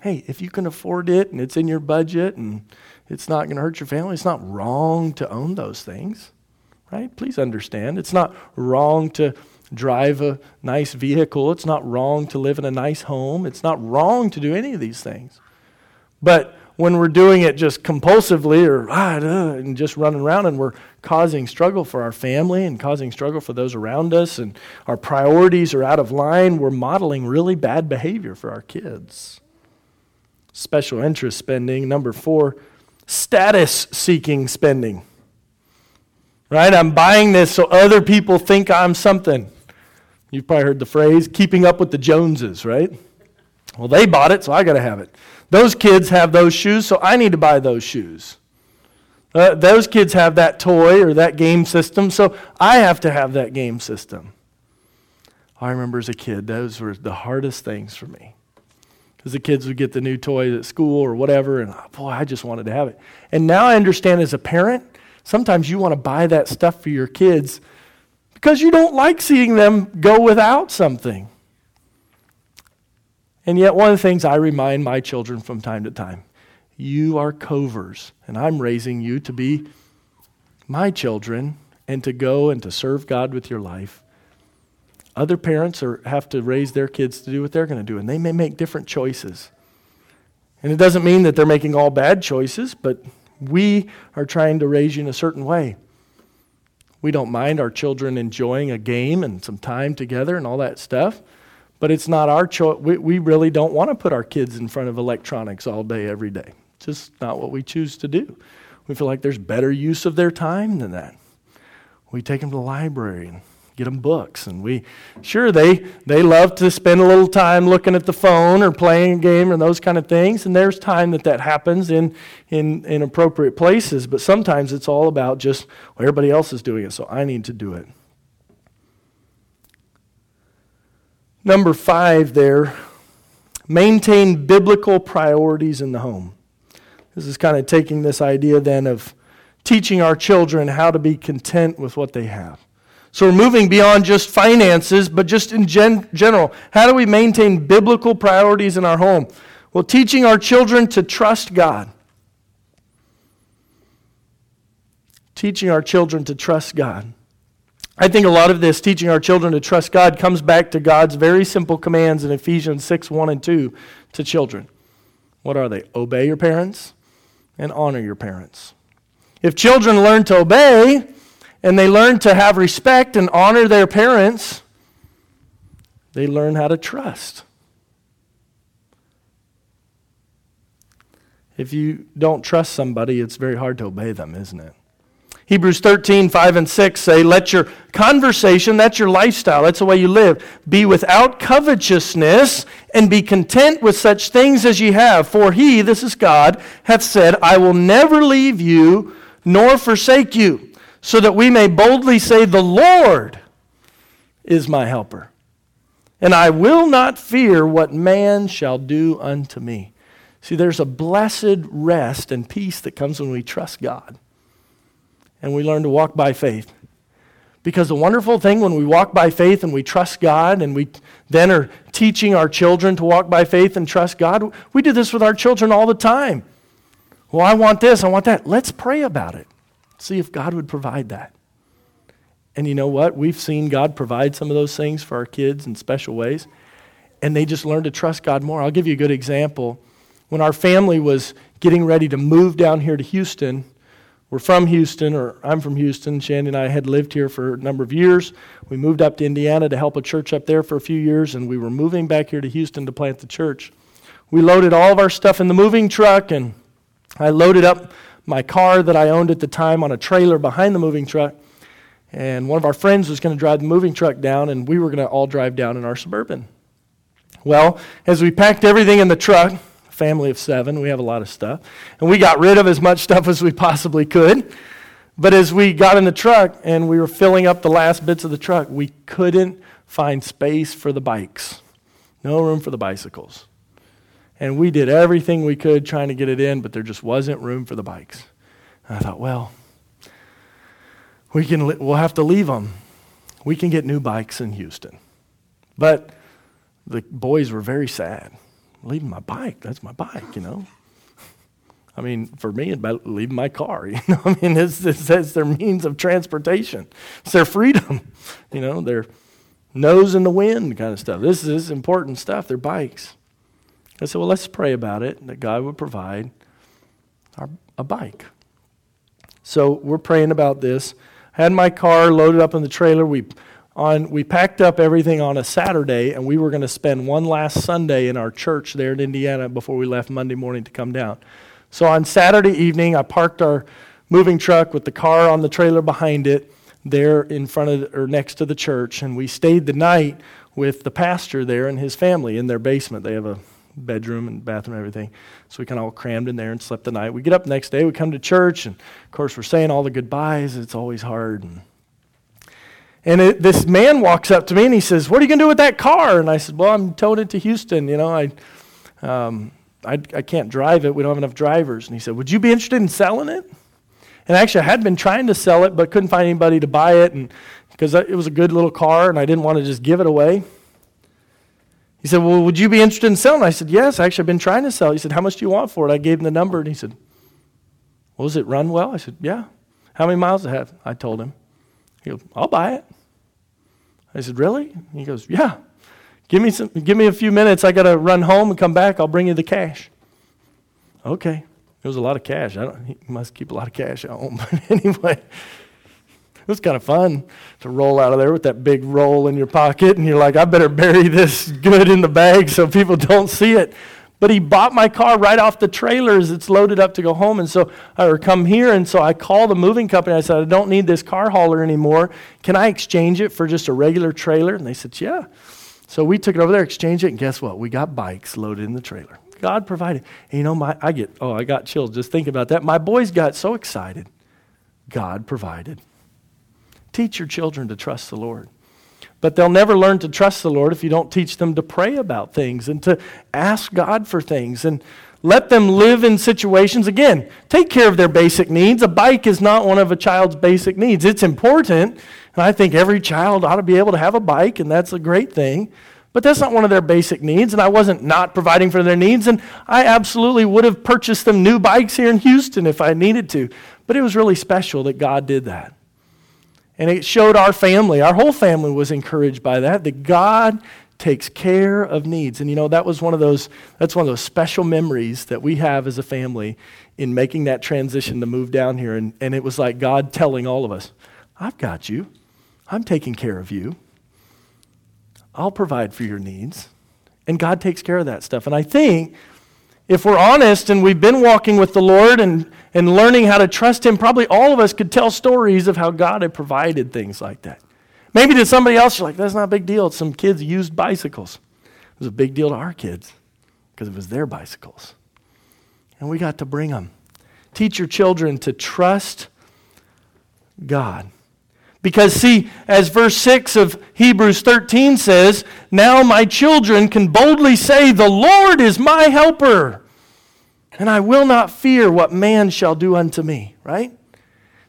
Hey, if you can afford it and it's in your budget and it's not going to hurt your family, it's not wrong to own those things, right? Please understand. It's not wrong to drive a nice vehicle. It's not wrong to live in a nice home. It's not wrong to do any of these things. But when we're doing it just compulsively or ah, and just running around and we're causing struggle for our family and causing struggle for those around us and our priorities are out of line, we're modeling really bad behavior for our kids. Special interest spending. Number four, status seeking spending. Right? I'm buying this so other people think I'm something. You've probably heard the phrase, keeping up with the Joneses, right? Well, they bought it, so I got to have it. Those kids have those shoes, so I need to buy those shoes. Uh, those kids have that toy or that game system, so I have to have that game system. I remember as a kid, those were the hardest things for me. Because the kids would get the new toy at school or whatever, and ah, boy, I just wanted to have it. And now I understand as a parent, sometimes you want to buy that stuff for your kids because you don't like seeing them go without something. And yet, one of the things I remind my children from time to time you are covers, and I'm raising you to be my children and to go and to serve God with your life. Other parents are, have to raise their kids to do what they're going to do, and they may make different choices. And it doesn't mean that they're making all bad choices, but we are trying to raise you in a certain way. We don't mind our children enjoying a game and some time together and all that stuff. But it's not our choice. We, we really don't want to put our kids in front of electronics all day, every day. It's Just not what we choose to do. We feel like there's better use of their time than that. We take them to the library and get them books. And we, sure, they, they love to spend a little time looking at the phone or playing a game or those kind of things. And there's time that that happens in, in, in appropriate places. But sometimes it's all about just, well, everybody else is doing it, so I need to do it. Number five, there, maintain biblical priorities in the home. This is kind of taking this idea then of teaching our children how to be content with what they have. So we're moving beyond just finances, but just in gen- general. How do we maintain biblical priorities in our home? Well, teaching our children to trust God. Teaching our children to trust God. I think a lot of this teaching our children to trust God comes back to God's very simple commands in Ephesians 6 1 and 2 to children. What are they? Obey your parents and honor your parents. If children learn to obey and they learn to have respect and honor their parents, they learn how to trust. If you don't trust somebody, it's very hard to obey them, isn't it? Hebrews 13, 5 and 6 say, Let your conversation, that's your lifestyle, that's the way you live, be without covetousness, and be content with such things as ye have. For he, this is God, hath said, I will never leave you nor forsake you, so that we may boldly say, The Lord is my helper. And I will not fear what man shall do unto me. See, there's a blessed rest and peace that comes when we trust God and we learn to walk by faith. Because the wonderful thing when we walk by faith and we trust God and we then are teaching our children to walk by faith and trust God, we do this with our children all the time. Well, I want this, I want that. Let's pray about it. See if God would provide that. And you know what? We've seen God provide some of those things for our kids in special ways, and they just learn to trust God more. I'll give you a good example. When our family was getting ready to move down here to Houston, we're from Houston, or I'm from Houston. Shandy and I had lived here for a number of years. We moved up to Indiana to help a church up there for a few years, and we were moving back here to Houston to plant the church. We loaded all of our stuff in the moving truck, and I loaded up my car that I owned at the time on a trailer behind the moving truck. And one of our friends was going to drive the moving truck down, and we were going to all drive down in our suburban. Well, as we packed everything in the truck, family of seven, we have a lot of stuff, and we got rid of as much stuff as we possibly could. But as we got in the truck and we were filling up the last bits of the truck, we couldn't find space for the bikes. No room for the bicycles. And we did everything we could trying to get it in, but there just wasn't room for the bikes. And I thought, well, we can, we'll have to leave them. We can get new bikes in Houston. But the boys were very sad. Leaving my bike, that's my bike, you know. I mean, for me, about leaving my car. You know, I mean, it's, it's, it's, their means of transportation. It's their freedom. You know, their nose in the wind kind of stuff. This is important stuff. Their bikes. I said, well, let's pray about it that God would provide our, a bike. So we're praying about this. I Had my car loaded up in the trailer. We on we packed up everything on a Saturday, and we were going to spend one last Sunday in our church there in Indiana before we left Monday morning to come down. So on Saturday evening, I parked our moving truck with the car on the trailer behind it there in front of or next to the church, and we stayed the night with the pastor there and his family in their basement. They have a bedroom and bathroom and everything. So we kind of all crammed in there and slept the night. We get up next day, we come to church, and of course we're saying all the goodbyes. It's always hard. And, and it, this man walks up to me and he says, "What are you going to do with that car?" And I said, "Well, I'm towing it to Houston. You know, I." Um, I, I can't drive it. We don't have enough drivers. And he said, Would you be interested in selling it? And actually, I had been trying to sell it, but couldn't find anybody to buy it and because it was a good little car and I didn't want to just give it away. He said, Well, would you be interested in selling? I said, Yes, actually, I've been trying to sell. He said, How much do you want for it? I gave him the number and he said, Well, does it run well? I said, Yeah. How many miles does it have? I told him. He goes, I'll buy it. I said, Really? He goes, Yeah. Give me, some, give me a few minutes. I got to run home and come back. I'll bring you the cash. Okay. It was a lot of cash. I don't, he must keep a lot of cash at home. But anyway, it was kind of fun to roll out of there with that big roll in your pocket. And you're like, I better bury this good in the bag so people don't see it. But he bought my car right off the trailers. It's loaded up to go home. And so I would come here. And so I called the moving company. I said, I don't need this car hauler anymore. Can I exchange it for just a regular trailer? And they said, Yeah. So we took it over there, exchanged it, and guess what? We got bikes loaded in the trailer. God provided. And you know, my I get oh, I got chills just thinking about that. My boys got so excited. God provided. Teach your children to trust the Lord. But they'll never learn to trust the Lord if you don't teach them to pray about things and to ask God for things and let them live in situations. Again, take care of their basic needs. A bike is not one of a child's basic needs. It's important, and I think every child ought to be able to have a bike, and that's a great thing. But that's not one of their basic needs, and I wasn't not providing for their needs, and I absolutely would have purchased them new bikes here in Houston if I needed to. But it was really special that God did that. And it showed our family, our whole family was encouraged by that, that God takes care of needs. And you know, that was one of those, that's one of those special memories that we have as a family in making that transition to move down here. And, and it was like God telling all of us, I've got you. I'm taking care of you. I'll provide for your needs. And God takes care of that stuff. And I think if we're honest and we've been walking with the Lord and, and learning how to trust Him, probably all of us could tell stories of how God had provided things like that. Maybe to somebody else, you're like, that's not a big deal. Some kids used bicycles. It was a big deal to our kids because it was their bicycles. And we got to bring them. Teach your children to trust God. Because, see, as verse 6 of Hebrews 13 says, now my children can boldly say, The Lord is my helper, and I will not fear what man shall do unto me, right?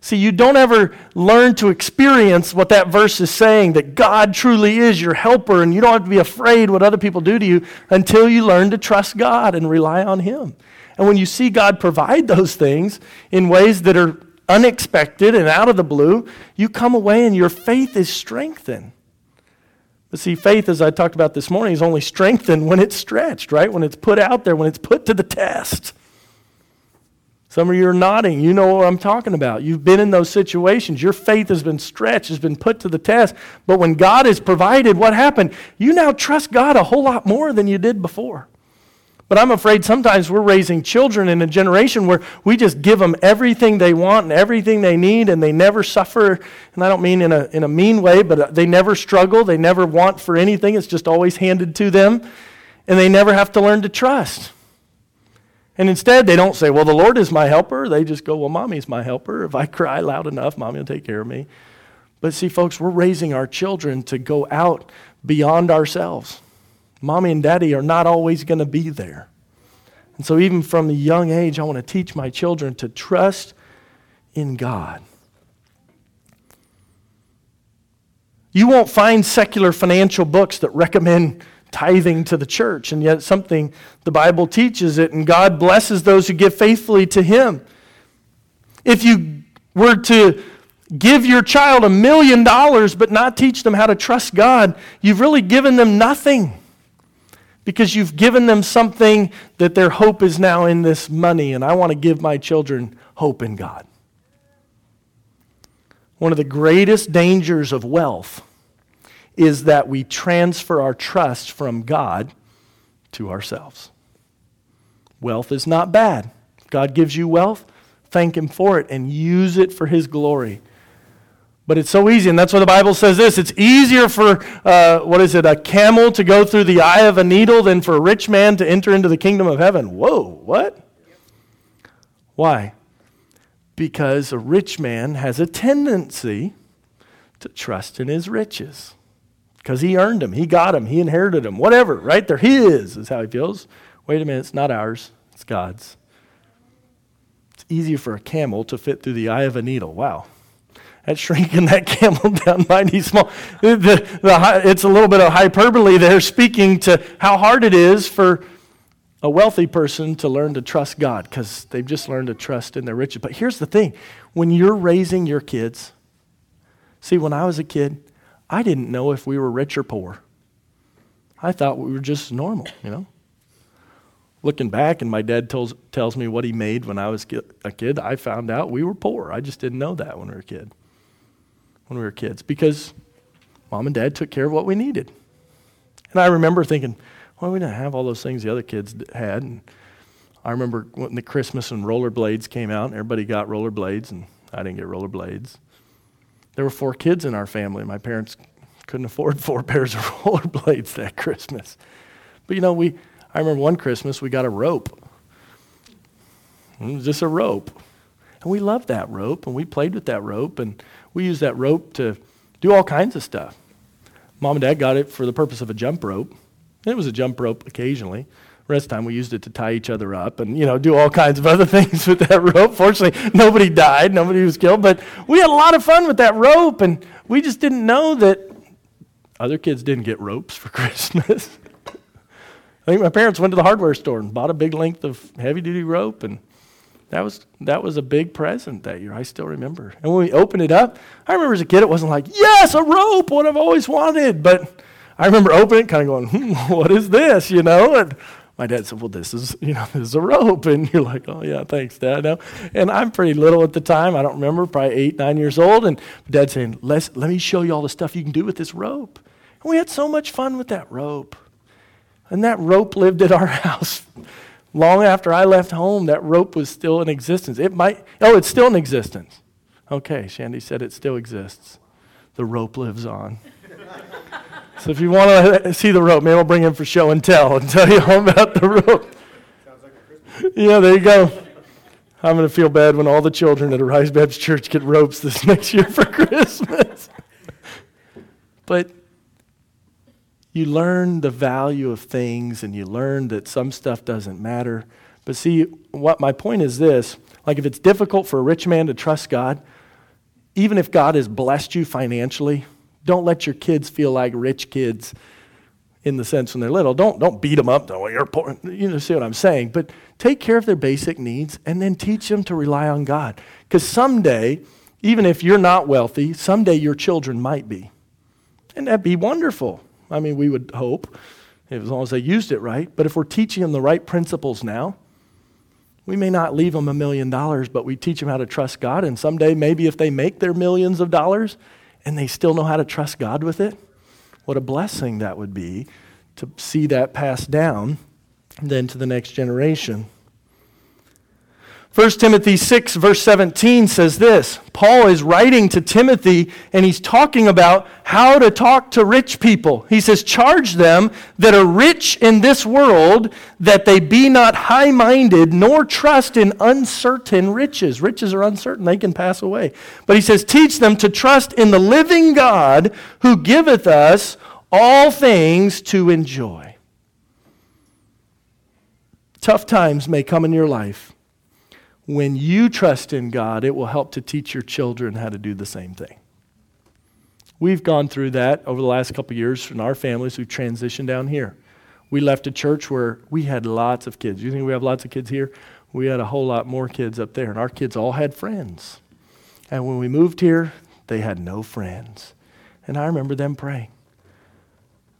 See, you don't ever learn to experience what that verse is saying that God truly is your helper, and you don't have to be afraid what other people do to you until you learn to trust God and rely on Him. And when you see God provide those things in ways that are unexpected and out of the blue, you come away and your faith is strengthened. But see, faith, as I talked about this morning, is only strengthened when it's stretched, right? When it's put out there, when it's put to the test. Some of you are nodding. You know what I'm talking about. You've been in those situations. Your faith has been stretched, has been put to the test. But when God has provided, what happened? You now trust God a whole lot more than you did before. But I'm afraid sometimes we're raising children in a generation where we just give them everything they want and everything they need, and they never suffer. And I don't mean in a, in a mean way, but uh, they never struggle. They never want for anything. It's just always handed to them. and they never have to learn to trust. And instead, they don't say, Well, the Lord is my helper. They just go, Well, mommy's my helper. If I cry loud enough, mommy will take care of me. But see, folks, we're raising our children to go out beyond ourselves. Mommy and daddy are not always going to be there. And so, even from a young age, I want to teach my children to trust in God. You won't find secular financial books that recommend tithing to the church, and yet something the Bible teaches it, and God blesses those who give faithfully to Him. If you were to give your child a million dollars but not teach them how to trust God, you've really given them nothing because you've given them something that their hope is now in this money, and I want to give my children hope in God. One of the greatest dangers of wealth is that we transfer our trust from God to ourselves. Wealth is not bad. God gives you wealth, thank Him for it and use it for His glory. But it's so easy, and that's why the Bible says this it's easier for, uh, what is it, a camel to go through the eye of a needle than for a rich man to enter into the kingdom of heaven. Whoa, what? Why? Because a rich man has a tendency to trust in his riches because he earned them, he got them, he inherited them, whatever, right? They're his, is how he feels. Wait a minute, it's not ours, it's God's. It's easier for a camel to fit through the eye of a needle. Wow. That's shrinking that camel down mighty small. The, the, it's a little bit of hyperbole there, speaking to how hard it is for a wealthy person to learn to trust God because they've just learned to trust in their riches. But here's the thing when you're raising your kids, see, when I was a kid, I didn't know if we were rich or poor. I thought we were just normal, you know. Looking back, and my dad tells, tells me what he made when I was a kid, I found out we were poor. I just didn't know that when we were a kid, when we were kids, because mom and dad took care of what we needed. And I remember thinking, well, we didn't have all those things the other kids had. And I remember when the Christmas and rollerblades came out, and everybody got rollerblades, and I didn't get rollerblades. There were four kids in our family. My parents couldn't afford four pairs of rollerblades that Christmas. But you know, we I remember one Christmas we got a rope. It was just a rope. And we loved that rope and we played with that rope and we used that rope to do all kinds of stuff. Mom and dad got it for the purpose of a jump rope. It was a jump rope occasionally. Rest time we used it to tie each other up and you know do all kinds of other things with that rope. Fortunately nobody died. Nobody was killed. But we had a lot of fun with that rope and we just didn't know that other kids didn't get ropes for christmas. I think my parents went to the hardware store and bought a big length of heavy duty rope and that was that was a big present that year i still remember and when we opened it up i remember as a kid it wasn't like yes a rope what i've always wanted but I remember opening it, kind of going, hmm, what is this, you know? And my dad said, "Well, this is you know this is a rope," and you're like, "Oh yeah, thanks, Dad." No, and I'm pretty little at the time. I don't remember, probably eight, nine years old, and Dad saying, "Let let me show you all the stuff you can do with this rope." And we had so much fun with that rope, and that rope lived at our house. Long after I left home, that rope was still in existence. It might, oh, it's still in existence. Okay, Shandy said it still exists. The rope lives on. So if you want to see the rope, maybe I'll bring him for show and tell and tell you all about the rope. Like yeah, there you go. I'm going to feel bad when all the children at Arise Baptist Church get ropes this next year for Christmas. but you learn the value of things and you learn that some stuff doesn't matter. But see, what my point is this like if it's difficult for a rich man to trust God, even if God has blessed you financially, don't let your kids feel like rich kids in the sense when they're little. Don't, don't beat them up. Oh, you're poor. You know, see what I'm saying. But take care of their basic needs and then teach them to rely on God. Because someday, even if you're not wealthy, someday your children might be. And that'd be wonderful. I mean, we would hope, as long as they used it right. But if we're teaching them the right principles now, we may not leave them a million dollars, but we teach them how to trust God. And someday, maybe if they make their millions of dollars, and they still know how to trust God with it, what a blessing that would be to see that passed down then to the next generation. 1 Timothy 6, verse 17 says this Paul is writing to Timothy and he's talking about how to talk to rich people. He says, Charge them that are rich in this world that they be not high minded, nor trust in uncertain riches. Riches are uncertain, they can pass away. But he says, Teach them to trust in the living God who giveth us all things to enjoy. Tough times may come in your life when you trust in God, it will help to teach your children how to do the same thing. We've gone through that over the last couple years in our families who transitioned down here. We left a church where we had lots of kids. You think we have lots of kids here? We had a whole lot more kids up there, and our kids all had friends. And when we moved here, they had no friends. And I remember them praying,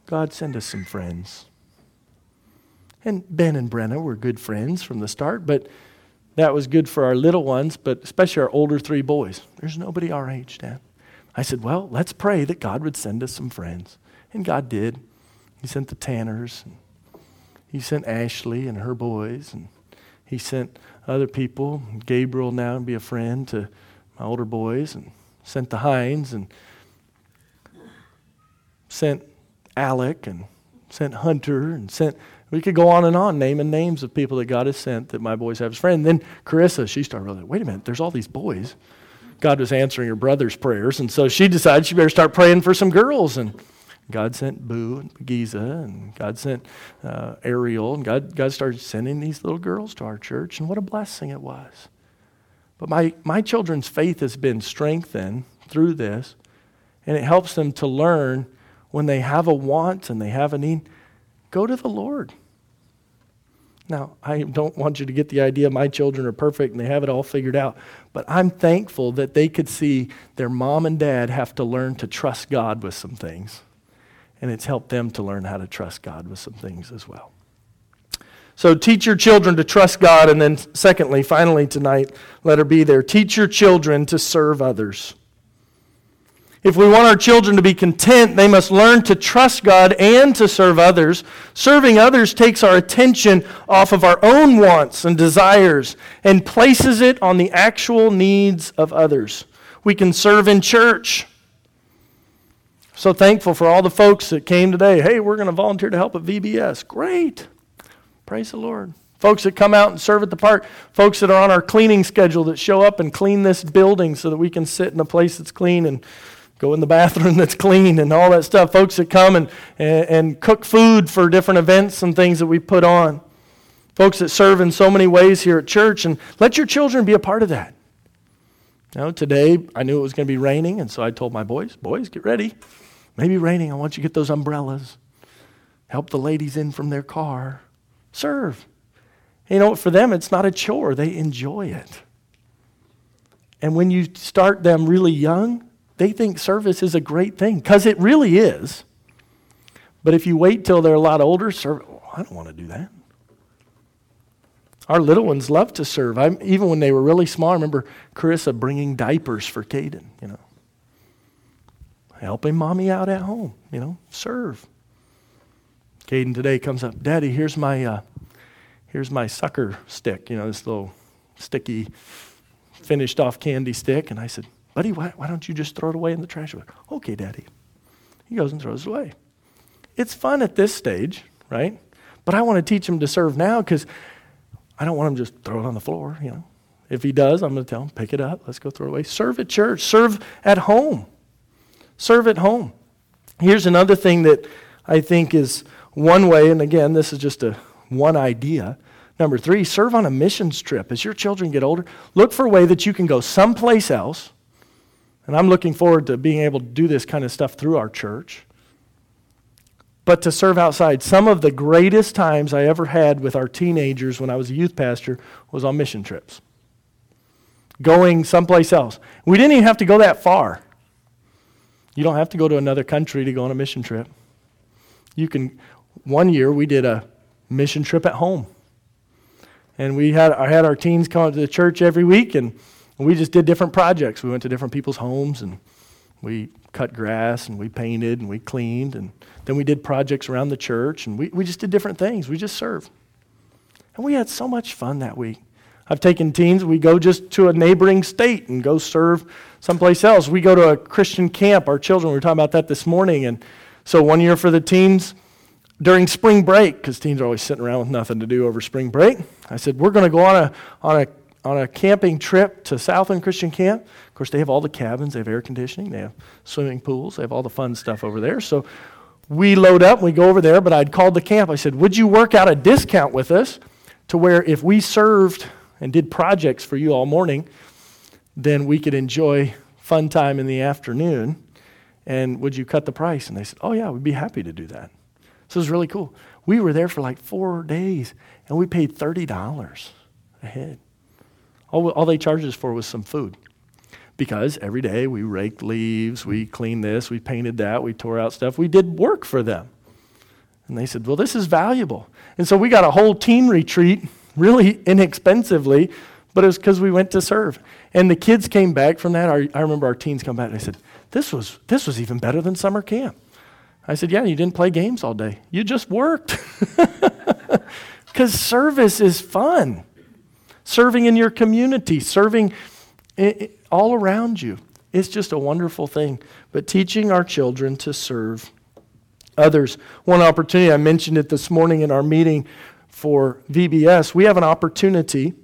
God, send us some friends. And Ben and Brenna were good friends from the start, but that was good for our little ones, but especially our older three boys. There's nobody our age, Dad. I said, Well, let's pray that God would send us some friends. And God did. He sent the Tanners, and He sent Ashley and her boys, and He sent other people. Gabriel now be a friend to my older boys, and sent the Hines, and sent Alec, and sent Hunter, and sent we could go on and on naming names of people that God has sent that my boys have as friends. Then Carissa, she started really, wait a minute, there's all these boys. God was answering her brother's prayers, and so she decided she better start praying for some girls. And God sent Boo and Giza, and God sent uh, Ariel, and God, God started sending these little girls to our church, and what a blessing it was. But my, my children's faith has been strengthened through this, and it helps them to learn when they have a want and they have a need, go to the Lord. Now, I don't want you to get the idea my children are perfect and they have it all figured out, but I'm thankful that they could see their mom and dad have to learn to trust God with some things. And it's helped them to learn how to trust God with some things as well. So teach your children to trust God. And then, secondly, finally tonight, let her be there. Teach your children to serve others. If we want our children to be content, they must learn to trust God and to serve others. Serving others takes our attention off of our own wants and desires and places it on the actual needs of others. We can serve in church. So thankful for all the folks that came today. Hey, we're going to volunteer to help at VBS. Great. Praise the Lord. Folks that come out and serve at the park, folks that are on our cleaning schedule that show up and clean this building so that we can sit in a place that's clean and go in the bathroom that's clean and all that stuff. Folks that come and, and, and, cook food for different events and things that we put on. Folks that serve in so many ways here at church. And let your children be a part of that. Know, today I knew it was going to be raining, and so I told my boys, boys, get ready. Maybe raining. I want you to get those umbrellas. Help the ladies in from their car. Serve. You know, for them, it's not a chore. They enjoy it. And when you start them really young, they think service is a great thing because it really is. But if you wait till they're a lot older, serve, oh, I don't want to do that. Our little ones love to serve. I, even when they were really small, I remember Carissa bringing diapers for Caden, you know. Helping mommy out at home, you know, serve. Caden today comes up, Daddy, here's my, uh, here's my sucker stick, you know, this little sticky, finished off candy stick. And I said, Buddy, why, why don't you just throw it away in the trash? Okay, Daddy. He goes and throws it away. It's fun at this stage, right? But I want to teach him to serve now because I don't want him just throw it on the floor, you know. If he does, I'm going to tell him, pick it up, let's go throw it away. Serve at church, serve at home. Serve at home. Here's another thing that I think is one way, and again, this is just a one idea. Number three, serve on a missions trip. As your children get older, look for a way that you can go someplace else and I'm looking forward to being able to do this kind of stuff through our church. But to serve outside, some of the greatest times I ever had with our teenagers when I was a youth pastor was on mission trips. Going someplace else. We didn't even have to go that far. You don't have to go to another country to go on a mission trip. You can, one year we did a mission trip at home. And we had, I had our teens come to the church every week and we just did different projects. We went to different people's homes and we cut grass and we painted and we cleaned. And then we did projects around the church and we, we just did different things. We just served. And we had so much fun that week. I've taken teens, we go just to a neighboring state and go serve someplace else. We go to a Christian camp, our children, we were talking about that this morning. And so one year for the teens, during spring break, because teens are always sitting around with nothing to do over spring break, I said, We're going to go on a, on, a, on a camping trip to Southland Christian Camp. Of course, they have all the cabins, they have air conditioning, they have swimming pools, they have all the fun stuff over there. So we load up, we go over there, but I'd called the camp. I said, Would you work out a discount with us to where if we served and did projects for you all morning, then we could enjoy fun time in the afternoon? And would you cut the price? And they said, Oh, yeah, we'd be happy to do that. So it was really cool. We were there for like four days, and we paid $30 a head. All, all they charged us for was some food. Because every day we raked leaves, we cleaned this, we painted that, we tore out stuff. We did work for them. And they said, Well, this is valuable. And so we got a whole teen retreat really inexpensively, but it was because we went to serve. And the kids came back from that. I remember our teens come back and they said, this was, this was even better than summer camp. I said, Yeah, you didn't play games all day. You just worked. Because service is fun. Serving in your community, serving all around you. It's just a wonderful thing. But teaching our children to serve others. One opportunity, I mentioned it this morning in our meeting for VBS. We have an opportunity.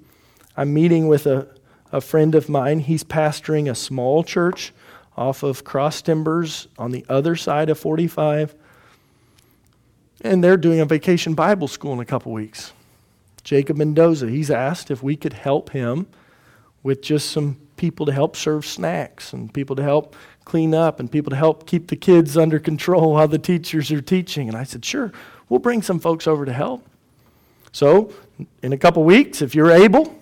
I'm meeting with a, a friend of mine. He's pastoring a small church off of Cross Timbers on the other side of 45. And they're doing a vacation Bible school in a couple weeks. Jacob Mendoza, he's asked if we could help him with just some people to help serve snacks and people to help clean up and people to help keep the kids under control while the teachers are teaching. And I said, sure, we'll bring some folks over to help. So, in a couple weeks, if you're able,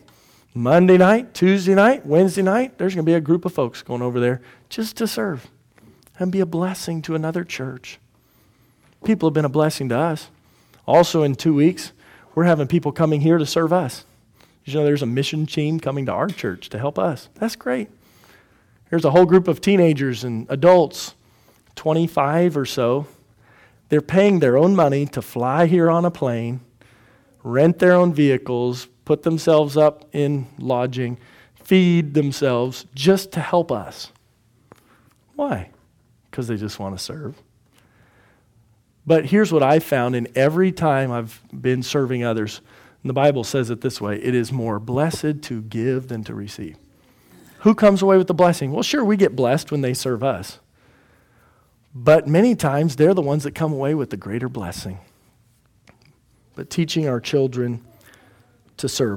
Monday night, Tuesday night, Wednesday night, there's going to be a group of folks going over there just to serve and be a blessing to another church. People have been a blessing to us. Also, in two weeks, we're having people coming here to serve us. You know, there's a mission team coming to our church to help us. That's great. Here's a whole group of teenagers and adults, 25 or so. They're paying their own money to fly here on a plane, rent their own vehicles, put themselves up in lodging, feed themselves just to help us. Why? Because they just want to serve. But here's what I found in every time I've been serving others. the Bible says it this way it is more blessed to give than to receive. Who comes away with the blessing? Well, sure, we get blessed when they serve us. But many times they're the ones that come away with the greater blessing. But teaching our children to serve.